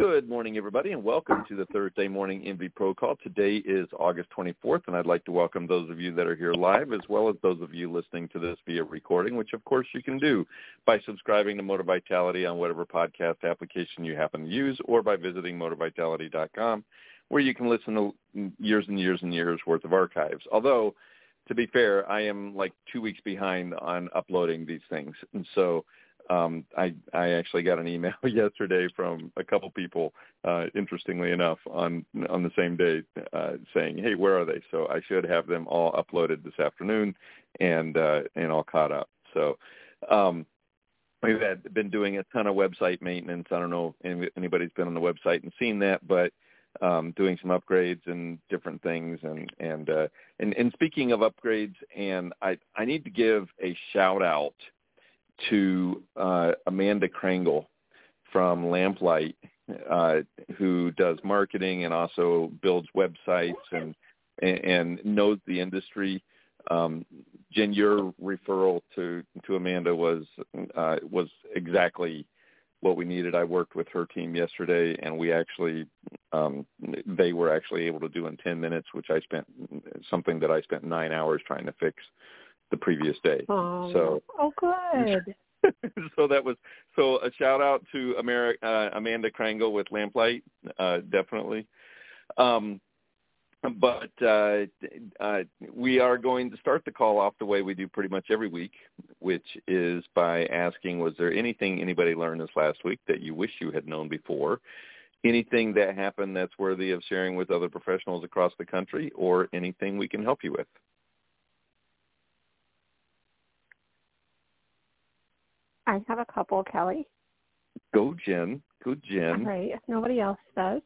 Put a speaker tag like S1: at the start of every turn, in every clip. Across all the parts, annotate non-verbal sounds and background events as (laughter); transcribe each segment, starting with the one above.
S1: Good morning, everybody, and welcome to the Thursday morning MV Pro Call. Today is August 24th, and I'd like to welcome those of you that are here live, as well as those of you listening to this via recording, which of course you can do by subscribing to Moti-Vitality on whatever podcast application you happen to use, or by visiting motivitality.com, where you can listen to years and years and years worth of archives. Although, to be fair, I am like two weeks behind on uploading these things, and so um, I I actually got an email (laughs) yesterday from a couple people, uh, interestingly enough, on on the same day, uh, saying, "Hey, where are they?" So I should have them all uploaded this afternoon, and uh, and all caught up. So. Um, We've had, been doing a ton of website maintenance. I don't know if anybody's been on the website and seen that, but um, doing some upgrades and different things. And and uh, and, and speaking of upgrades, and I I need to give a shout out to uh, Amanda Krangle from Lamplight, uh, who does marketing and also builds websites and and knows the industry. Um, Jen, your referral to to Amanda was uh, was exactly what we needed. I worked with her team yesterday, and we actually um, they were actually able to do in ten minutes, which I spent something that I spent nine hours trying to fix the previous day.
S2: Oh,
S1: so
S2: oh, good. (laughs)
S1: so that was so a shout out to Ameri- uh, Amanda Krangle with Lamplight, uh, definitely. Um, but uh, uh, we are going to start the call off the way we do pretty much every week, which is by asking, was there anything anybody learned this last week that you wish you had known before? Anything that happened that's worthy of sharing with other professionals across the country, or anything we can help you with?
S2: I have a couple, Kelly.
S1: Go, Jen. Go, Jen.
S2: All right, if nobody else does.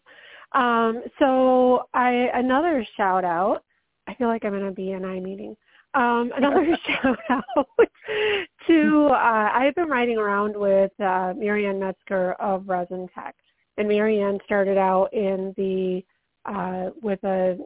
S2: Um, so I another shout out. I feel like I'm in a BNI meeting. Um, (laughs) another (laughs) shout out (laughs) to uh, I've been riding around with uh, Marianne Metzger of ResinTech, and Marianne started out in the uh, with a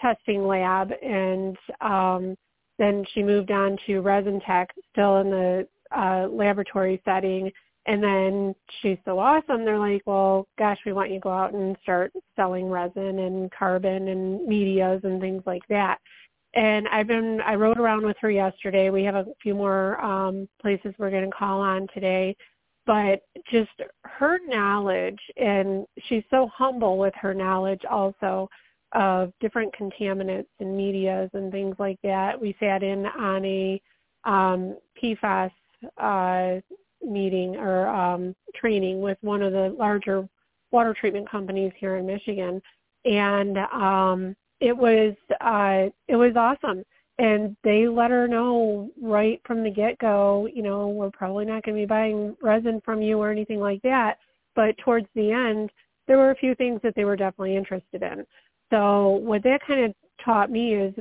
S2: testing lab, and um, then she moved on to ResinTech, still in the uh, laboratory setting. And then she's so awesome. They're like, well, gosh, we want you to go out and start selling resin and carbon and medias and things like that. And I've been, I rode around with her yesterday. We have a few more um, places we're going to call on today. But just her knowledge, and she's so humble with her knowledge also of different contaminants and medias and things like that. We sat in on a um, PFAS uh, meeting or um, training with one of the larger water treatment companies here in Michigan, and um, it was uh, it was awesome. And they let her know right from the get go, you know, we're probably not going to be buying resin from you or anything like that. But towards the end, there were a few things that they were definitely interested in. So what that kind of taught me is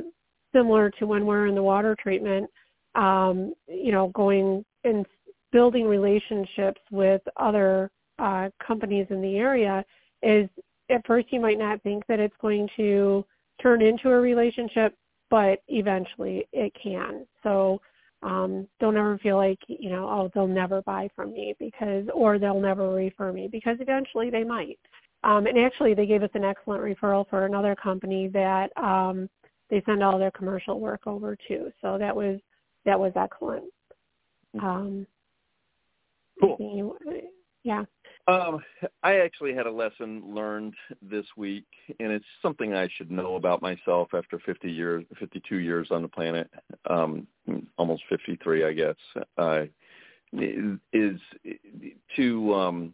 S2: similar to when we're in the water treatment um, you know, going and building relationships with other uh, companies in the area is at first you might not think that it's going to turn into a relationship, but eventually it can. So um, don't ever feel like, you know, oh, they'll never buy from me because, or they'll never refer me because eventually they might. Um, and actually they gave us an excellent referral for another company that um, they send all their commercial work over to. So that was that was excellent. Mm-hmm. Um,
S1: cool.
S2: You, yeah.
S1: Um, I actually had a lesson learned this week, and it's something I should know about myself after 50 years, 52 years on the planet, um, almost 53, I guess. Uh, is to um,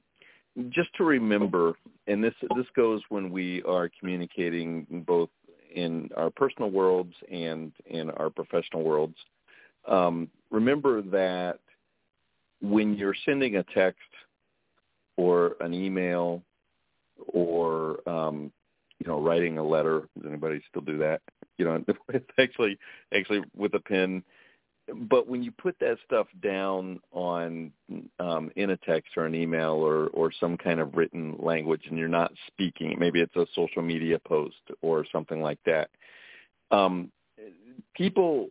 S1: just to remember, and this this goes when we are communicating both in our personal worlds and in our professional worlds um, remember that when you're sending a text or an email or um, you know writing a letter, does anybody still do that? You know, (laughs) it's actually actually with a pen. But when you put that stuff down on um, in a text or an email or or some kind of written language, and you're not speaking, maybe it's a social media post or something like that. Um, people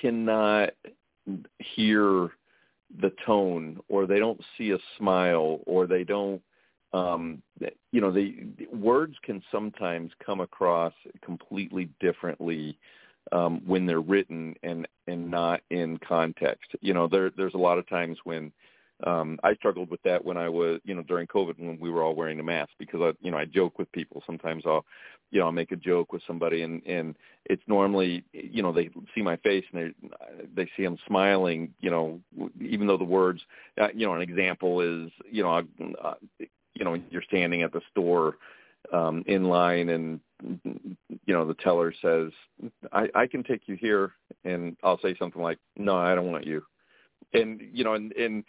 S1: cannot hear the tone or they don't see a smile or they don't um, you know, the, words can sometimes come across completely differently um, when they're written and and not in context. You know, there there's a lot of times when um, I struggled with that when I was, you know, during COVID when we were all wearing a mask because I, you know, I joke with people. Sometimes I'll, you know, I'll make a joke with somebody and and it's normally, you know, they see my face and they they see I'm smiling, you know, even though the words, uh, you know, an example is, you know, uh, you know, you're standing at the store um, in line and you know the teller says, I, I can take you here, and I'll say something like, No, I don't want you and you know and and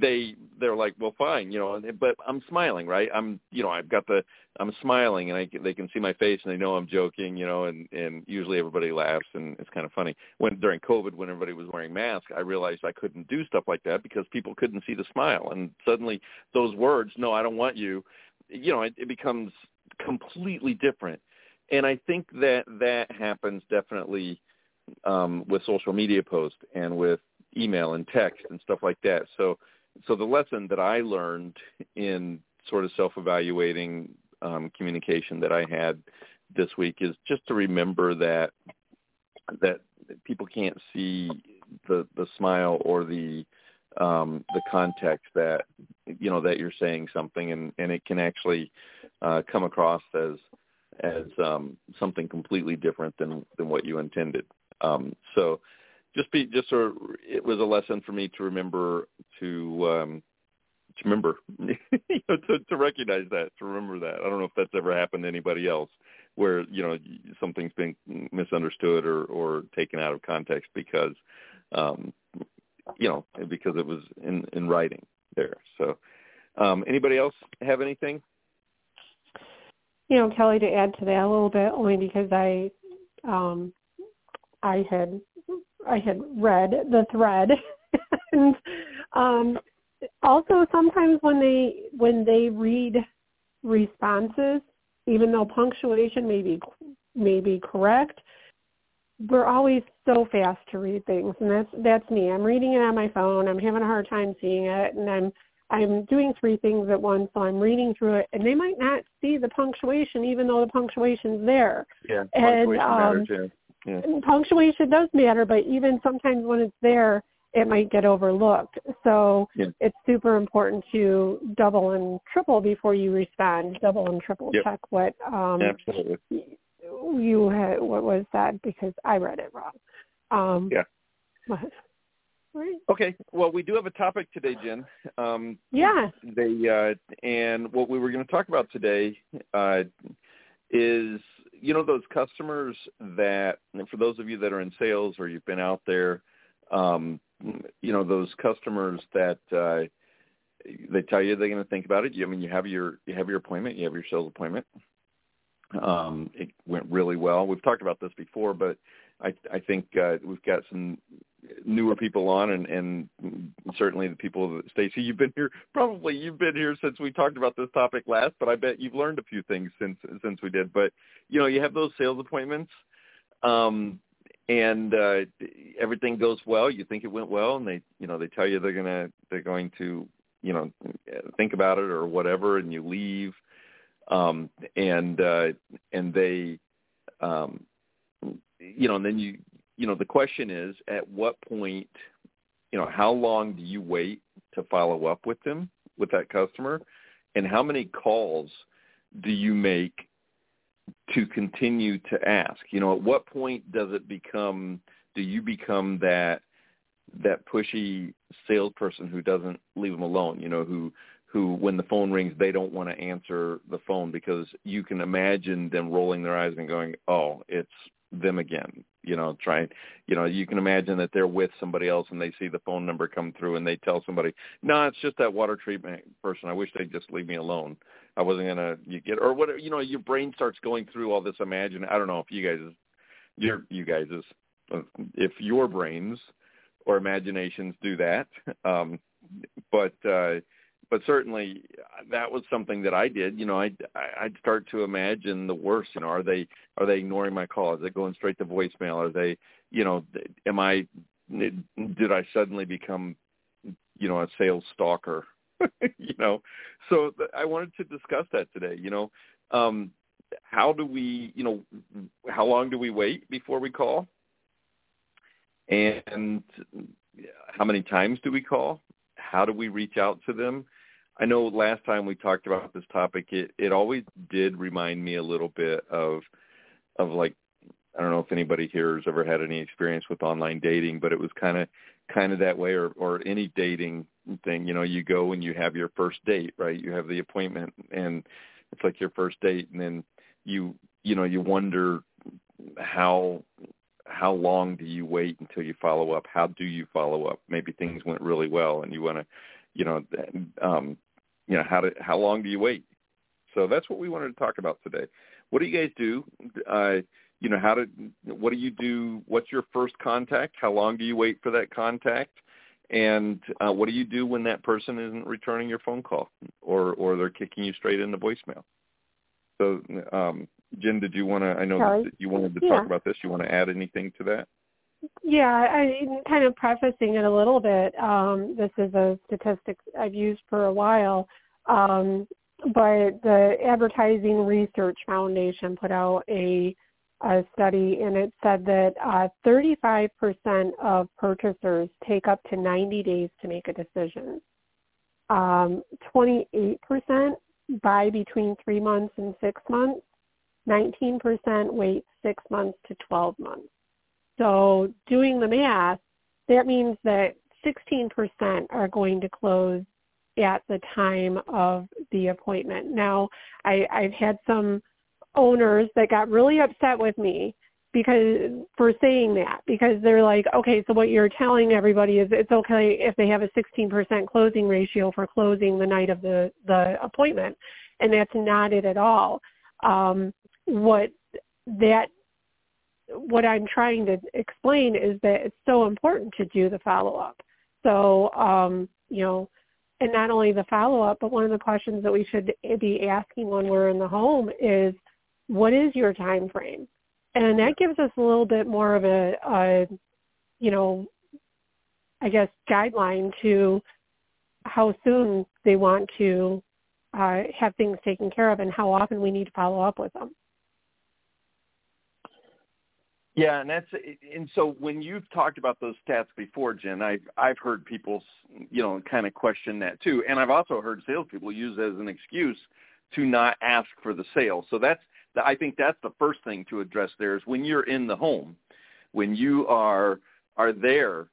S1: they they're like well fine you know but i'm smiling right? I'm you know i've got the i'm smiling and i they can see my face and they know i'm joking you know and and usually everybody laughs and it's kind of funny. When during covid when everybody was wearing masks i realized i couldn't do stuff like that because people couldn't see the smile and suddenly those words no i don't want you you know it, it becomes completely different. And i think that that happens definitely um, with social media posts and with email and text and stuff like that. So, so the lesson that I learned in sort of self-evaluating um, communication that I had this week is just to remember that that people can't see the the smile or the um, the context that you know that you're saying something and and it can actually uh, come across as as um, something completely different than than what you intended. Um, so just be just a it was a lesson for me to remember to um to remember (laughs) you know, to to recognize that to remember that. I don't know if that's ever happened to anybody else where you know something's been misunderstood or or taken out of context because um you know because it was in in writing there. So um anybody else have anything?
S2: You know kelly to add to that a little bit only because i um i had I had read the thread, (laughs) and um, also sometimes when they when they read responses, even though punctuation may be may be correct, we're always so fast to read things, and that's that's me. I'm reading it on my phone. I'm having a hard time seeing it, and I'm I'm doing three things at once, so I'm reading through it, and they might not see the punctuation, even though the punctuation's there.
S1: Yeah, punctuation and, um, matters. Yeah
S2: punctuation does matter, but even sometimes when it's there, it might get overlooked. So yeah. it's super important to double and triple before you respond. Double and triple
S1: yep.
S2: check what um,
S1: Absolutely.
S2: you had, what was said because I read it wrong. Um,
S1: yeah.
S2: But, right.
S1: Okay. Well, we do have a topic today, Jen. Um,
S2: yeah.
S1: They uh, and what we were going to talk about today uh, is you know those customers that for those of you that are in sales or you've been out there um you know those customers that uh they tell you they're going to think about it i mean you have your you have your appointment you have your sales appointment. Um it went really well. We've talked about this before but i i think uh we've got some newer people on and and certainly the people that Stacy you've been here probably you've been here since we talked about this topic last but I bet you've learned a few things since since we did. But you know you have those sales appointments um and uh everything goes well. You think it went well and they you know they tell you they're to they're going to you know think about it or whatever and you leave. Um and uh and they um you know and then you you know, the question is at what point, you know, how long do you wait to follow up with them, with that customer? And how many calls do you make to continue to ask? You know, at what point does it become, do you become that, that pushy salesperson who doesn't leave them alone, you know, who, who when the phone rings they don't want to answer the phone because you can imagine them rolling their eyes and going oh it's them again you know trying you know you can imagine that they're with somebody else and they see the phone number come through and they tell somebody no it's just that water treatment person. I wish they'd just leave me alone. I wasn't to you get or whatever you know your brain starts going through all this imagine i don't know if you guys your you guys is if your brains or imaginations do that um but uh but certainly that was something that I did. You know, I'd I'd start to imagine the worst. You know, are they are they ignoring my call? Are they going straight to voicemail? Are they, you know, am I did I suddenly become, you know, a sales stalker? (laughs) you know, so I wanted to discuss that today. You know, um, how do we, you know, how long do we wait before we call? And how many times do we call? How do we reach out to them? I know last time we talked about this topic, it, it always did remind me a little bit of, of like, I don't know if anybody here has ever had any experience with online dating, but it was kind of, kind of that way, or, or any dating thing. You know, you go and you have your first date, right? You have the appointment, and it's like your first date, and then you, you know, you wonder how how long do you wait until you follow up? How do you follow up? Maybe things went really well, and you want to, you know, um, you know, how to how long do you wait? So that's what we wanted to talk about today. What do you guys do? Uh, you know, how to what do you do? What's your first contact? How long do you wait for that contact? And uh, what do you do when that person isn't returning your phone call or or they're kicking you straight into voicemail? So um, Jen, did you want to? I know that you wanted to
S2: yeah.
S1: talk about this. You want to add anything to that?
S2: Yeah, I kind of prefacing it a little bit. Um, this is a statistic I've used for a while, um, but the Advertising Research Foundation put out a, a study, and it said that uh, 35% of purchasers take up to 90 days to make a decision. Um, 28% buy between three months and six months 19% wait 6 months to 12 months. So doing the math, that means that 16% are going to close at the time of the appointment. Now, I, I've had some owners that got really upset with me because for saying that because they're like, okay, so what you're telling everybody is it's okay if they have a 16% closing ratio for closing the night of the the appointment, and that's not it at all. Um, what that what I'm trying to explain is that it's so important to do the follow up. So um, you know, and not only the follow up, but one of the questions that we should be asking when we're in the home is, what is your time frame? And that gives us a little bit more of a, a you know, I guess guideline to how soon they want to uh, have things taken care of and how often we need to follow up with them.
S1: Yeah, and that's and so when you've talked about those stats before, Jen, I've I've heard people, you know, kind of question that too, and I've also heard salespeople use as an excuse to not ask for the sale. So that's I think that's the first thing to address there is when you're in the home, when you are are there,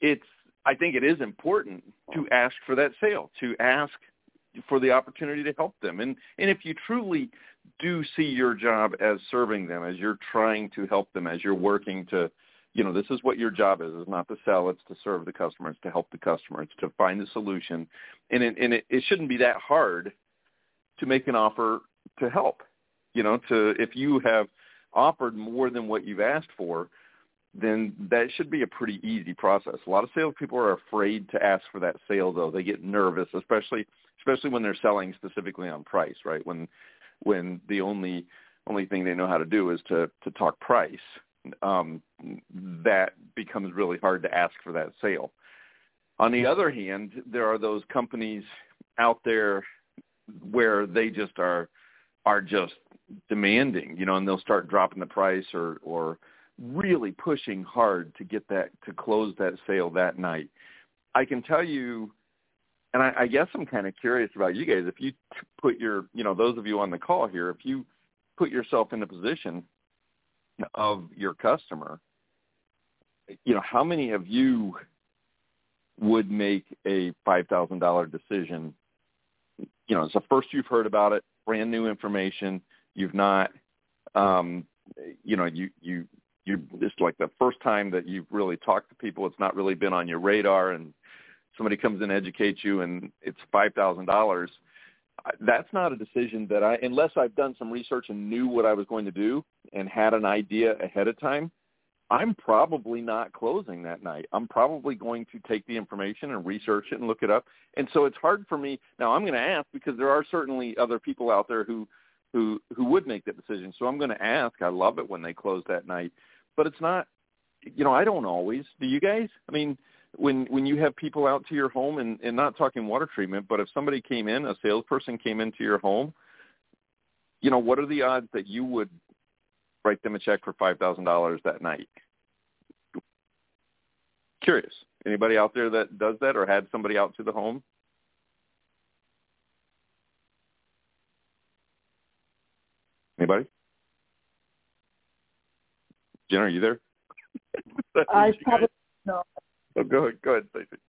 S1: it's I think it is important to ask for that sale, to ask for the opportunity to help them. And and if you truly do see your job as serving them, as you're trying to help them, as you're working to, you know, this is what your job is. It's not to sell. It's to serve the customer. It's to help the customer. It's to find the solution. And it, and it, it shouldn't be that hard to make an offer to help. You know, to if you have offered more than what you've asked for, then that should be a pretty easy process. A lot of salespeople are afraid to ask for that sale, though. They get nervous, especially especially when they're selling specifically on price, right? When when the only only thing they know how to do is to to talk price, um, that becomes really hard to ask for that sale. On the other hand, there are those companies out there where they just are are just demanding, you know, and they'll start dropping the price or or really pushing hard to get that to close that sale that night. I can tell you and I, I guess I'm kind of curious about you guys. If you put your, you know, those of you on the call here, if you put yourself in the position of your customer, you know, how many of you would make a five thousand dollar decision? You know, it's the first you've heard about it, brand new information. You've not, um, you know, you you you. It's like the first time that you've really talked to people. It's not really been on your radar, and somebody comes in and educates you and it's five thousand dollars that's not a decision that i unless i've done some research and knew what i was going to do and had an idea ahead of time i'm probably not closing that night i'm probably going to take the information and research it and look it up and so it's hard for me now i'm going to ask because there are certainly other people out there who who who would make that decision so i'm going to ask i love it when they close that night but it's not you know i don't always do you guys i mean when when you have people out to your home and, and not talking water treatment, but if somebody came in, a salesperson came into your home, you know, what are the odds that you would write them a check for five thousand dollars that night? Curious. Anybody out there that does that or had somebody out to the home? Anybody? Jen, are you there? (laughs)
S3: I probably no.
S1: Oh, go ahead. Go ahead, Stacey.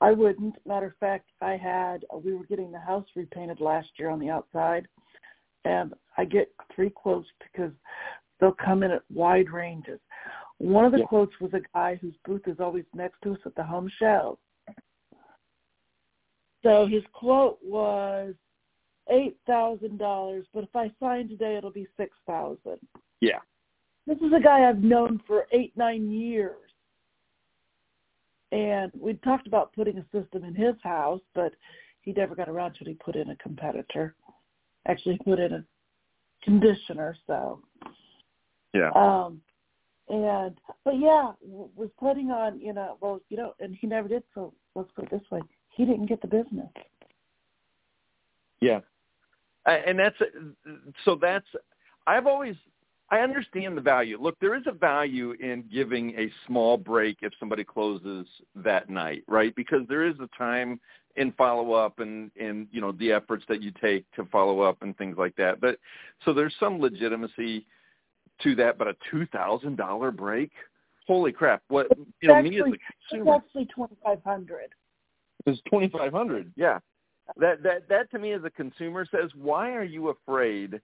S3: I wouldn't. Matter of fact, I had we were getting the house repainted last year on the outside, and I get three quotes because they'll come in at wide ranges. One of the yeah. quotes was a guy whose booth is always next to us at the home show. So his quote was eight thousand dollars, but if I sign today, it'll be six thousand.
S1: Yeah.
S3: This is a guy I've known for eight nine years, and we talked about putting a system in his house, but he never got around to it. He put in a competitor. Actually, he put in a conditioner. So.
S1: Yeah.
S3: Um, and but yeah, was putting on you know well you know and he never did. So let's go this way. He didn't get the business.
S1: Yeah, and that's so that's I've always I understand the value. Look, there is a value in giving a small break if somebody closes that night, right? Because there is a time in follow up and and you know the efforts that you take to follow up and things like that. But so there's some legitimacy to that, but a two thousand dollar break, holy crap! What you know,
S3: actually,
S1: me as a consumer,
S3: it's actually twenty five hundred.
S1: It's twenty five hundred. Yeah, that that that to me as a consumer says, why are you afraid?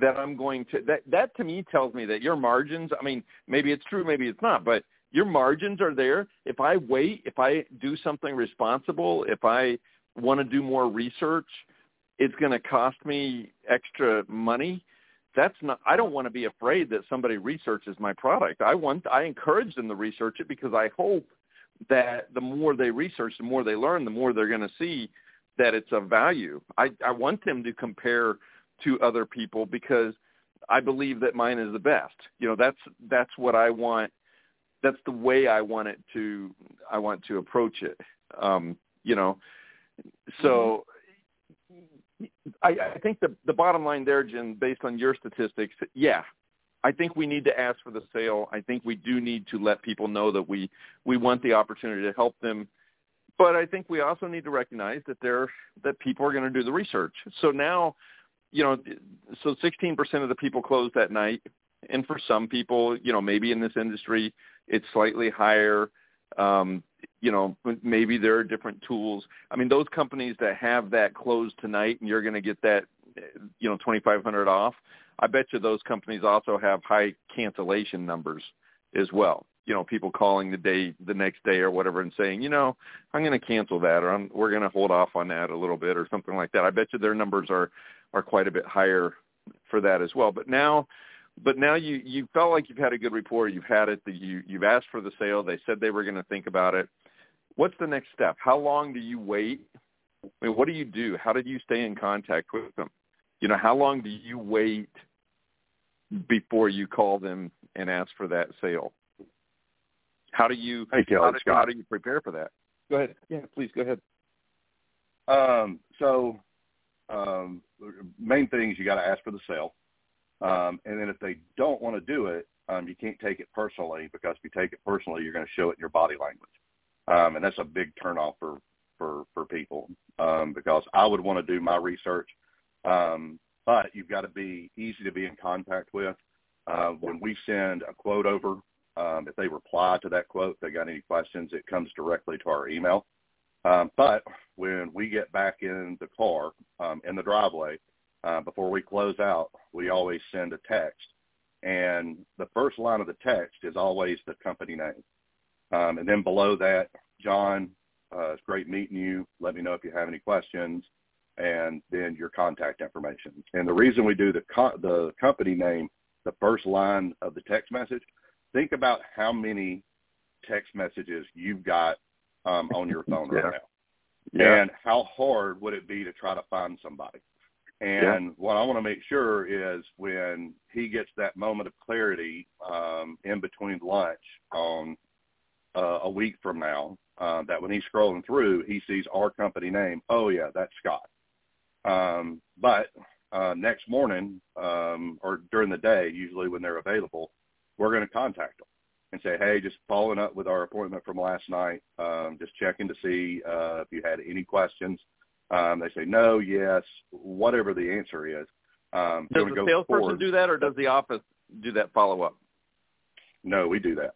S1: That I'm going to that that to me tells me that your margins I mean maybe it's true maybe it's not but your margins are there. If I wait if I do something responsible if I want to do more research it's going to cost me extra money. That's not i don't want to be afraid that somebody researches my product. I want i encourage them to research it because i hope that the more they research the more they learn the more they're going to see that it's of value. I i want them to compare to other people because i believe that mine is the best you know that's that's what i want that's the way i want it to i want to approach it um you know so I, I think the the bottom line there, Jen, based on your statistics, yeah, I think we need to ask for the sale. I think we do need to let people know that we we want the opportunity to help them. But I think we also need to recognize that there that people are going to do the research. So now, you know, so 16% of the people closed that night, and for some people, you know, maybe in this industry, it's slightly higher. Um, you know, maybe there are different tools. I mean, those companies that have that closed tonight and you're going to get that, you know, 2500 off, I bet you those companies also have high cancellation numbers as well. You know, people calling the day, the next day or whatever and saying, you know, I'm going to cancel that or I'm, we're going to hold off on that a little bit or something like that. I bet you their numbers are, are quite a bit higher for that as well. But now, but now you you felt like you've had a good rapport. You've had it. You you've asked for the sale. They said they were going to think about it. What's the next step? How long do you wait? I mean, what do you do? How did you stay in contact with them? You know, how long do you wait before you call them and ask for that sale? How do you
S4: hey, Kelly,
S1: how, do, how do you prepare for that? Go ahead. Yeah, please go ahead.
S4: Um, so um, main thing is you got to ask for the sale. Um, and then if they don't want to do it, um, you can't take it personally because if you take it personally, you're going to show it in your body language. Um, and that's a big turnoff for, for, for people um, because I would want to do my research. Um, but you've got to be easy to be in contact with. Uh, when we send a quote over, um, if they reply to that quote, they got any questions, it comes directly to our email. Um, but when we get back in the car um, in the driveway, uh, before we close out, we always send a text. And the first line of the text is always the company name. Um, and then below that, John, uh, it's great meeting you. Let me know if you have any questions. And then your contact information. And the reason we do the co- the company name, the first line of the text message, think about how many text messages you've got um, on your phone
S1: yeah.
S4: right now.
S1: Yeah.
S4: And how hard would it be to try to find somebody? And yeah. what I want to make sure is when he gets that moment of clarity um, in between lunch on uh, a week from now uh, that when he's scrolling through, he sees our company name. Oh yeah, that's Scott. Um, but uh, next morning um, or during the day, usually when they're available, we're going to contact them and say, hey, just following up with our appointment from last night, um, just checking to see uh, if you had any questions. Um, they say no, yes, whatever the answer is. Um,
S1: does the
S4: go
S1: salesperson
S4: forward.
S1: do that, or does the office do that follow up?
S4: No, we do that.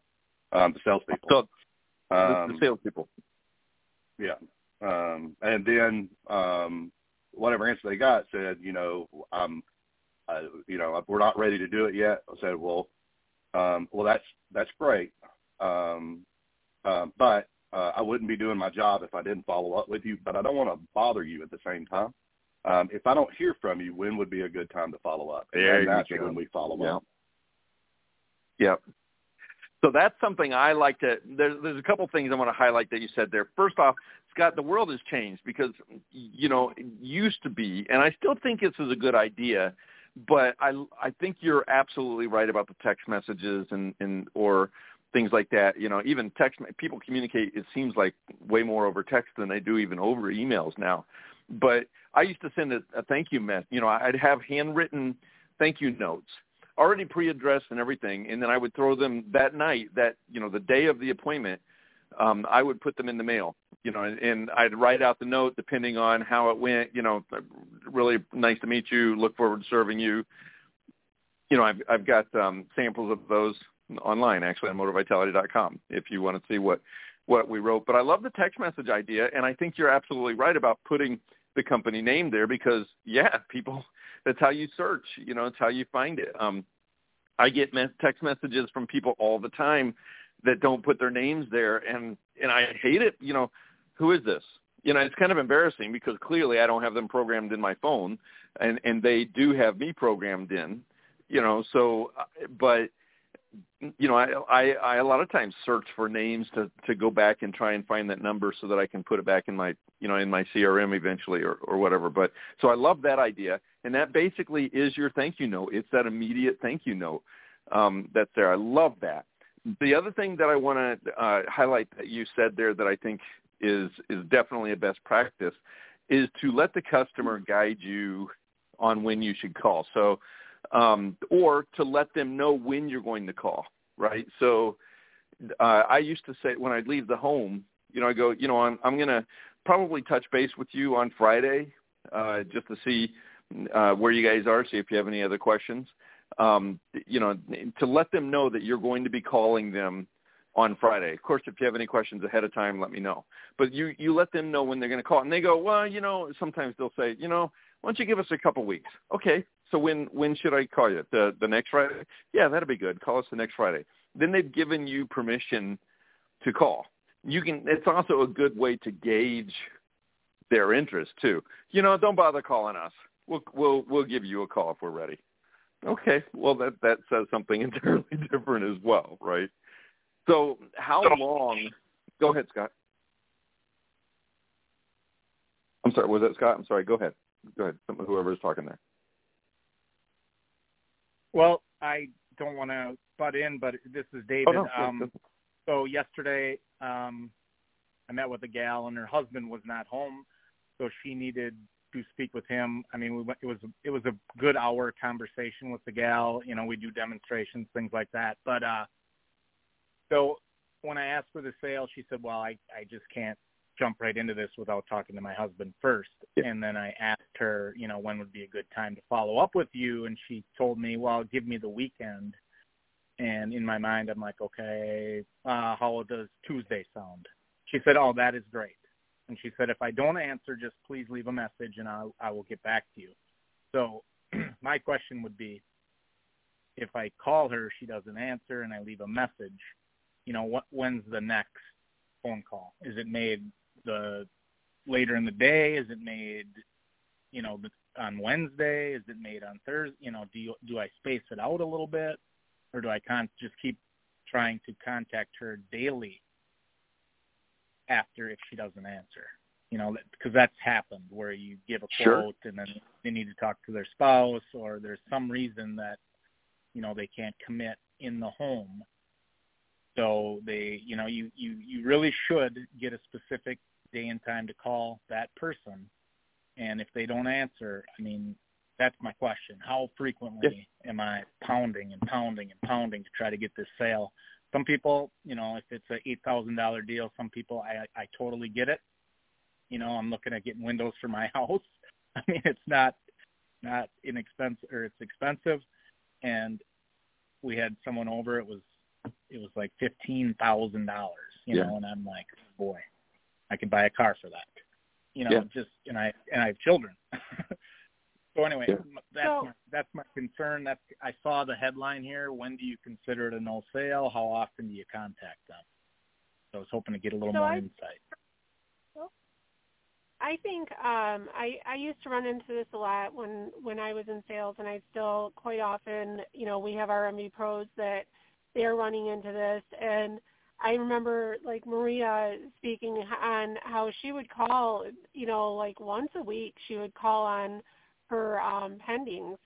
S4: Um, the salespeople.
S1: So
S4: um,
S1: the, salespeople.
S4: Yeah. Um, and then um, whatever answer they got said, you know, um, uh, you know, we're not ready to do it yet. I said, well, um, well, that's that's great, um, uh, but uh, I wouldn't be doing my job if I didn't follow up with you. But I don't want to bother you at the same time. Um, if I don't hear from you, when would be a good time to follow up? And
S1: There you
S4: that's when we follow
S1: Yeah.
S4: up.
S1: Yep. So that's something I like to. There's there's a couple things I want to highlight that you said there. First off, Scott, the world has changed because you know it used to be, and I still think this is a good idea, but I I think you're absolutely right about the text messages and and or things like that. You know, even text people communicate. It seems like way more over text than they do even over emails now. But I used to send a, a thank you message. You know, I'd have handwritten thank you notes already pre-addressed and everything, and then I would throw them that night, that you know, the day of the appointment. Um, I would put them in the mail, you know, and, and I'd write out the note depending on how it went. You know, really nice to meet you. Look forward to serving you. You know, I've I've got um, samples of those online actually on motivitality.com if you want to see what what we wrote. But I love the text message idea, and I think you're absolutely right about putting the company name there because yeah, (laughs) people that's how you search. You know, it's how you find it. Um, I get text messages from people all the time that don't put their names there, and and I hate it. You know, who is this? You know, it's kind of embarrassing because clearly I don't have them programmed in my phone, and and they do have me programmed in. You know, so but you know, I, I, I a lot of times search for names to, to go back and try and find that number so that I can put it back in my, you know, in my CRM eventually or, or whatever. But so I love that idea. And that basically is your thank you note. It's that immediate thank you note um, that's there. I love that. The other thing that I want to uh, highlight that you said there that I think is, is definitely a best practice is to let the customer guide you on when you should call. So, um, or to let them know when you're going to call, right? So uh, I used to say when I'd leave the home, you know, I go, you know, I'm, I'm to probably touch base with you on Friday uh, just to see uh, where you guys are, see if you have any other questions. Um, you know, to let them know that you're going to be calling them on Friday. Of course, if you have any questions ahead of time, let me know. But you you let them know when they're going to call, and they go, well, you know, sometimes they'll say, you know, why don't you give us a couple weeks? Okay, so when when should I call you? The the next Friday? Yeah, that'll be good. Call us the next Friday. Then they've given you permission to call. You can. It's also a good way to gauge their interest too. You know, don't bother calling us. We'll we'll we'll give you a call if we're ready. Okay. Well, that that says something (laughs) entirely different as well, right? So, how long? Go ahead, Scott. I'm sorry. Was that Scott? I'm sorry. Go ahead. Go ahead. Whoever is talking there.
S5: Well, I don't want to butt in, but this is David.
S1: Oh, no.
S5: um, so yesterday, um, I met with a gal, and her husband was not home, so she needed to speak with him. I mean, we went, it was it was a good hour conversation with the gal. You know, we do demonstrations, things like that. But uh, so when I asked for the sale, she said, "Well, I I just can't jump right into this without talking to my husband first.
S1: Yeah.
S5: And then I asked her, you know, when would be a good time to follow up with you, and she told me, "Well, give me the weekend." And in my mind, I'm like, okay, uh, how does Tuesday sound? She said, oh, that is great. And she said, if I don't answer, just please leave a message and I, I will get back to you. So (clears throat) my question would be, if I call her, she doesn't answer, and I leave a message, you know, what, when's the next phone call? Is it made the later in the day? Is it made, you know, on Wednesday? Is it made on Thursday? You know, do you, do I space it out a little bit, or do I con- just keep trying to contact her daily after if she doesn't answer? You know, because that's happened where you give a
S1: Sure.
S5: quote and then they need to talk to their spouse, or there's some reason that you know they can't commit in the home So they, you know, you you you really should get a specific day and time to call that person, and if they don't answer, I mean, that's my question. How frequently am I pounding and pounding and pounding to try to get this sale? Some people, you know, if it's a eight thousand dollar deal, some people I I totally get it. You know, I'm looking at getting windows for my (laughs) house. I mean, it's not not inexpensive or it's expensive, and we had someone over. It was it was like fifteen thousand dollars, you
S1: yeah.
S5: know, and I'm like, boy, I could buy a car for that. You know,
S1: yeah.
S5: just and I and I have children. (laughs) So anyway,
S1: Yeah.
S5: that's
S2: So-
S5: my, that's my concern. That's I saw the headline here. When do you consider it a no sale? How often do you contact them? So I was hoping to get a little
S2: So
S5: more
S2: I-
S5: insight.
S2: I think um, I I used to run into this a lot when when I was in sales, and I still quite often, you know, we have our MV pros that they're running into this, and I remember like Maria speaking on how she would call, you know, like once a week she would call on her um pendings.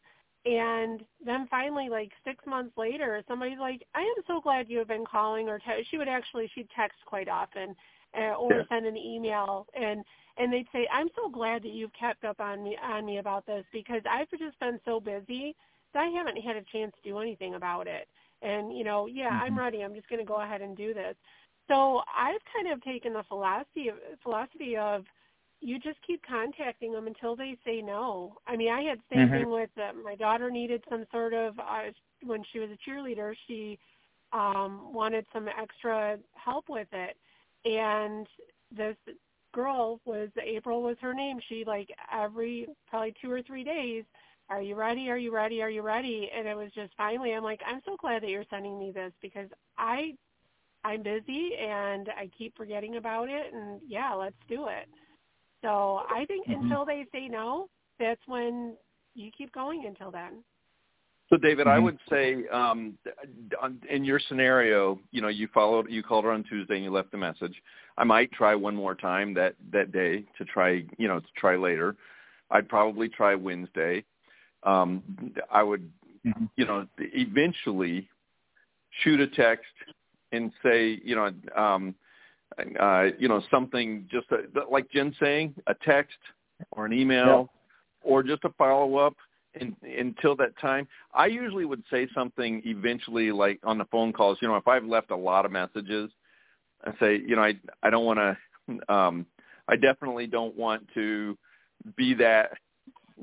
S2: And then finally, like six months later, somebody's like, "I am so glad you have been calling." Or te- she would actually she'd text quite often, uh, or
S1: Yeah.
S2: send an email, and and they'd say, "I'm so glad that you've kept up on me on me about this because I've just been so busy that I haven't had a chance to do anything about it." And you know, yeah, I'm
S5: Mhm.
S2: ready. I'm just going to go ahead and do this. So I've kind of taken the philosophy of, philosophy of you just keep contacting them until they say no. I mean, I had the same
S5: Mhm.
S2: thing with uh, my daughter needed some sort of uh, when she was a cheerleader, she um wanted some extra help with it. And this girl was April was her name. She like every probably 2 or 3 days are you ready? Are you ready? Are you ready? And it was just finally I'm like, I'm so glad that you're sending me this because I I'm busy and I keep forgetting about it and yeah, let's do it. So I think
S5: Mhm.
S2: until they say no, that's when you keep going until then.
S1: So, David, I
S5: Mhm.
S1: would say, um, on- in your scenario, you know, you followed, you called her on Tuesday and you left a message. I might try one more time that that day to try, you know, to try later. I'd probably try Wednesday. Um, I would,
S5: Mhm.
S1: you know, eventually shoot a text and say, you know, um, uh, you know, something just a, like Jen saying, a text or an email, or just a follow up in, until that time. I usually would say something eventually, like on the phone calls. You know, if I've left a lot of messages, I say, you know, I I don't want to. Um, I definitely don't want to be that.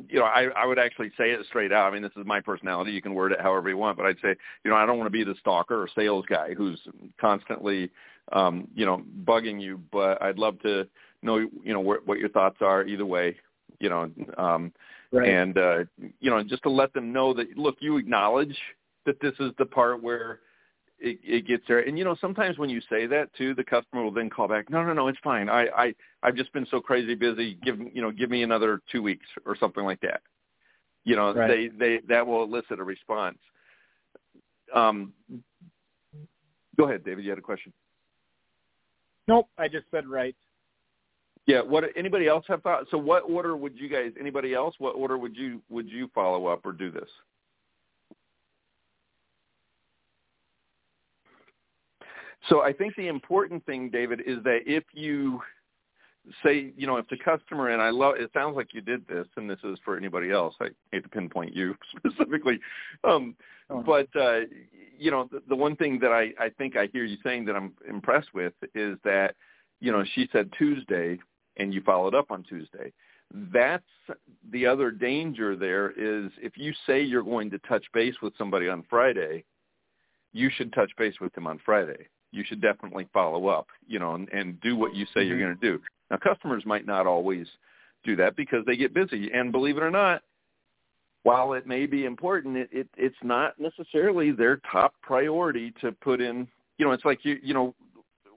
S1: You know, I I would actually say it straight out. I mean, this is my personality. You can word it however you want, but I'd say, you know, I don't want to be the stalker or sales guy who's constantly, um, you know, bugging you. But I'd love to know, you know, what, what your thoughts are either way. You know, um,
S5: Right.
S1: and uh, you know, just to let them know that look, you acknowledge that this is the part where it, it gets there. And you know, sometimes when you say that too, the customer will then call back. No, no, no, it's fine. I, I, I've just been so crazy busy. Give you know, give me another two weeks or something like that. You know,
S5: Right.
S1: they, they that will elicit a response. Um, go ahead, David. You had a question.
S5: Nope, I just said right.
S1: Yeah. What? Anybody else have thought? So, what order would you guys? Anybody else? What order would you would you follow up or do this? So, I think the important thing, David, is that if you say, you know, if the customer and I love, it sounds like you did this, and this is for anybody else. I hate to pinpoint you (laughs) specifically, um,
S5: Oh.
S1: but uh, you know, the, the one thing that I I think I hear you saying that I'm impressed with is that, you know, she said Tuesday, and you followed up on Tuesday. That's the other danger there is if you say you're going to touch base with somebody on Friday, you should touch base with them on Friday. You should definitely follow up, you know, and, and do what you say you're
S5: Mhm.
S1: going to do. Now, customers might not always do that because they get busy, and believe it or not, while it may be important, it, it it's not necessarily their top priority to put in. You know, it's like you you know,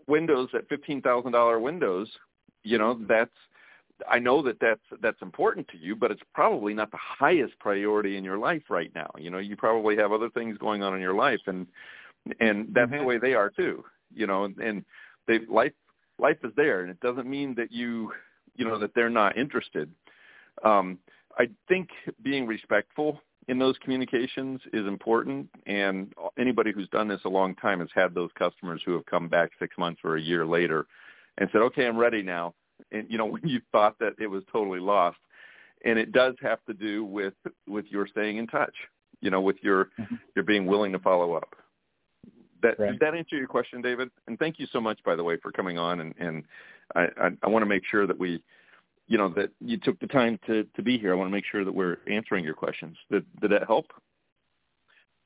S1: Windows at fifteen thousand dollar Windows. You know, that's I know that that's that's important to you, but it's probably not the highest priority in your life right now. You know, you probably have other things going on in your life, and and that's the
S5: Mhm.
S1: way they are too. You know, and they life life is there, and it doesn't mean that you you know that they're not interested. Um, I think being respectful in those communications is important. And anybody who's done this a long time has had those customers who have come back six months or a year later and said, okay, I'm ready now. And, you know, (laughs) when you thought that it was totally lost. And it does have to do with, with your staying in touch, you know, with your, mm-hmm. your being willing to follow up. That, right. Did that answer your question, David? And thank you so much, by the way, for coming on. And, and I, I, I want to make sure that we, you know, that you took the time to, to be here. I want to make sure that we're answering your questions. Did, did that help?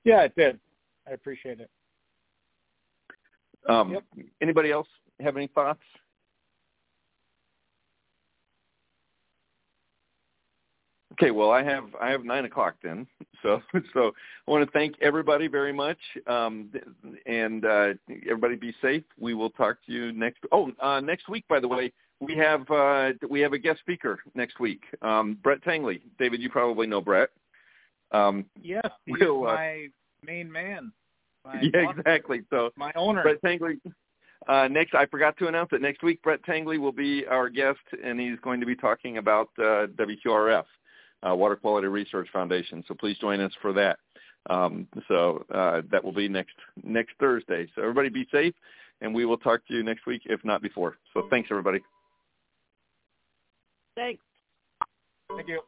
S5: Yeah, it did. I appreciate it.
S1: Um, yep. Anybody else have any thoughts? Okay, well, I have I have nine o'clock then, (laughs) so so I want to thank everybody very much, um, and uh, everybody be safe. We will talk to you next. Oh, uh, next week, by the way, we have uh, we have a guest speaker next week, um, Brett Tangley. David, you probably know Brett.
S5: Um, yes, he's we'll, uh, my main man.
S1: My (laughs) yeah, boss, exactly. So
S5: my owner,
S1: Brett Tangley. Uh, next, I forgot to announce that next week Brett Tangley will be our guest, and he's going to be talking about uh, WQRF, uh, Water Quality Research Foundation. So please join us for that. Um, so uh, that will be next next Thursday. So everybody be safe, and we will talk to you next week, if not before. So thanks, everybody.
S3: Thanks.
S5: Thank you.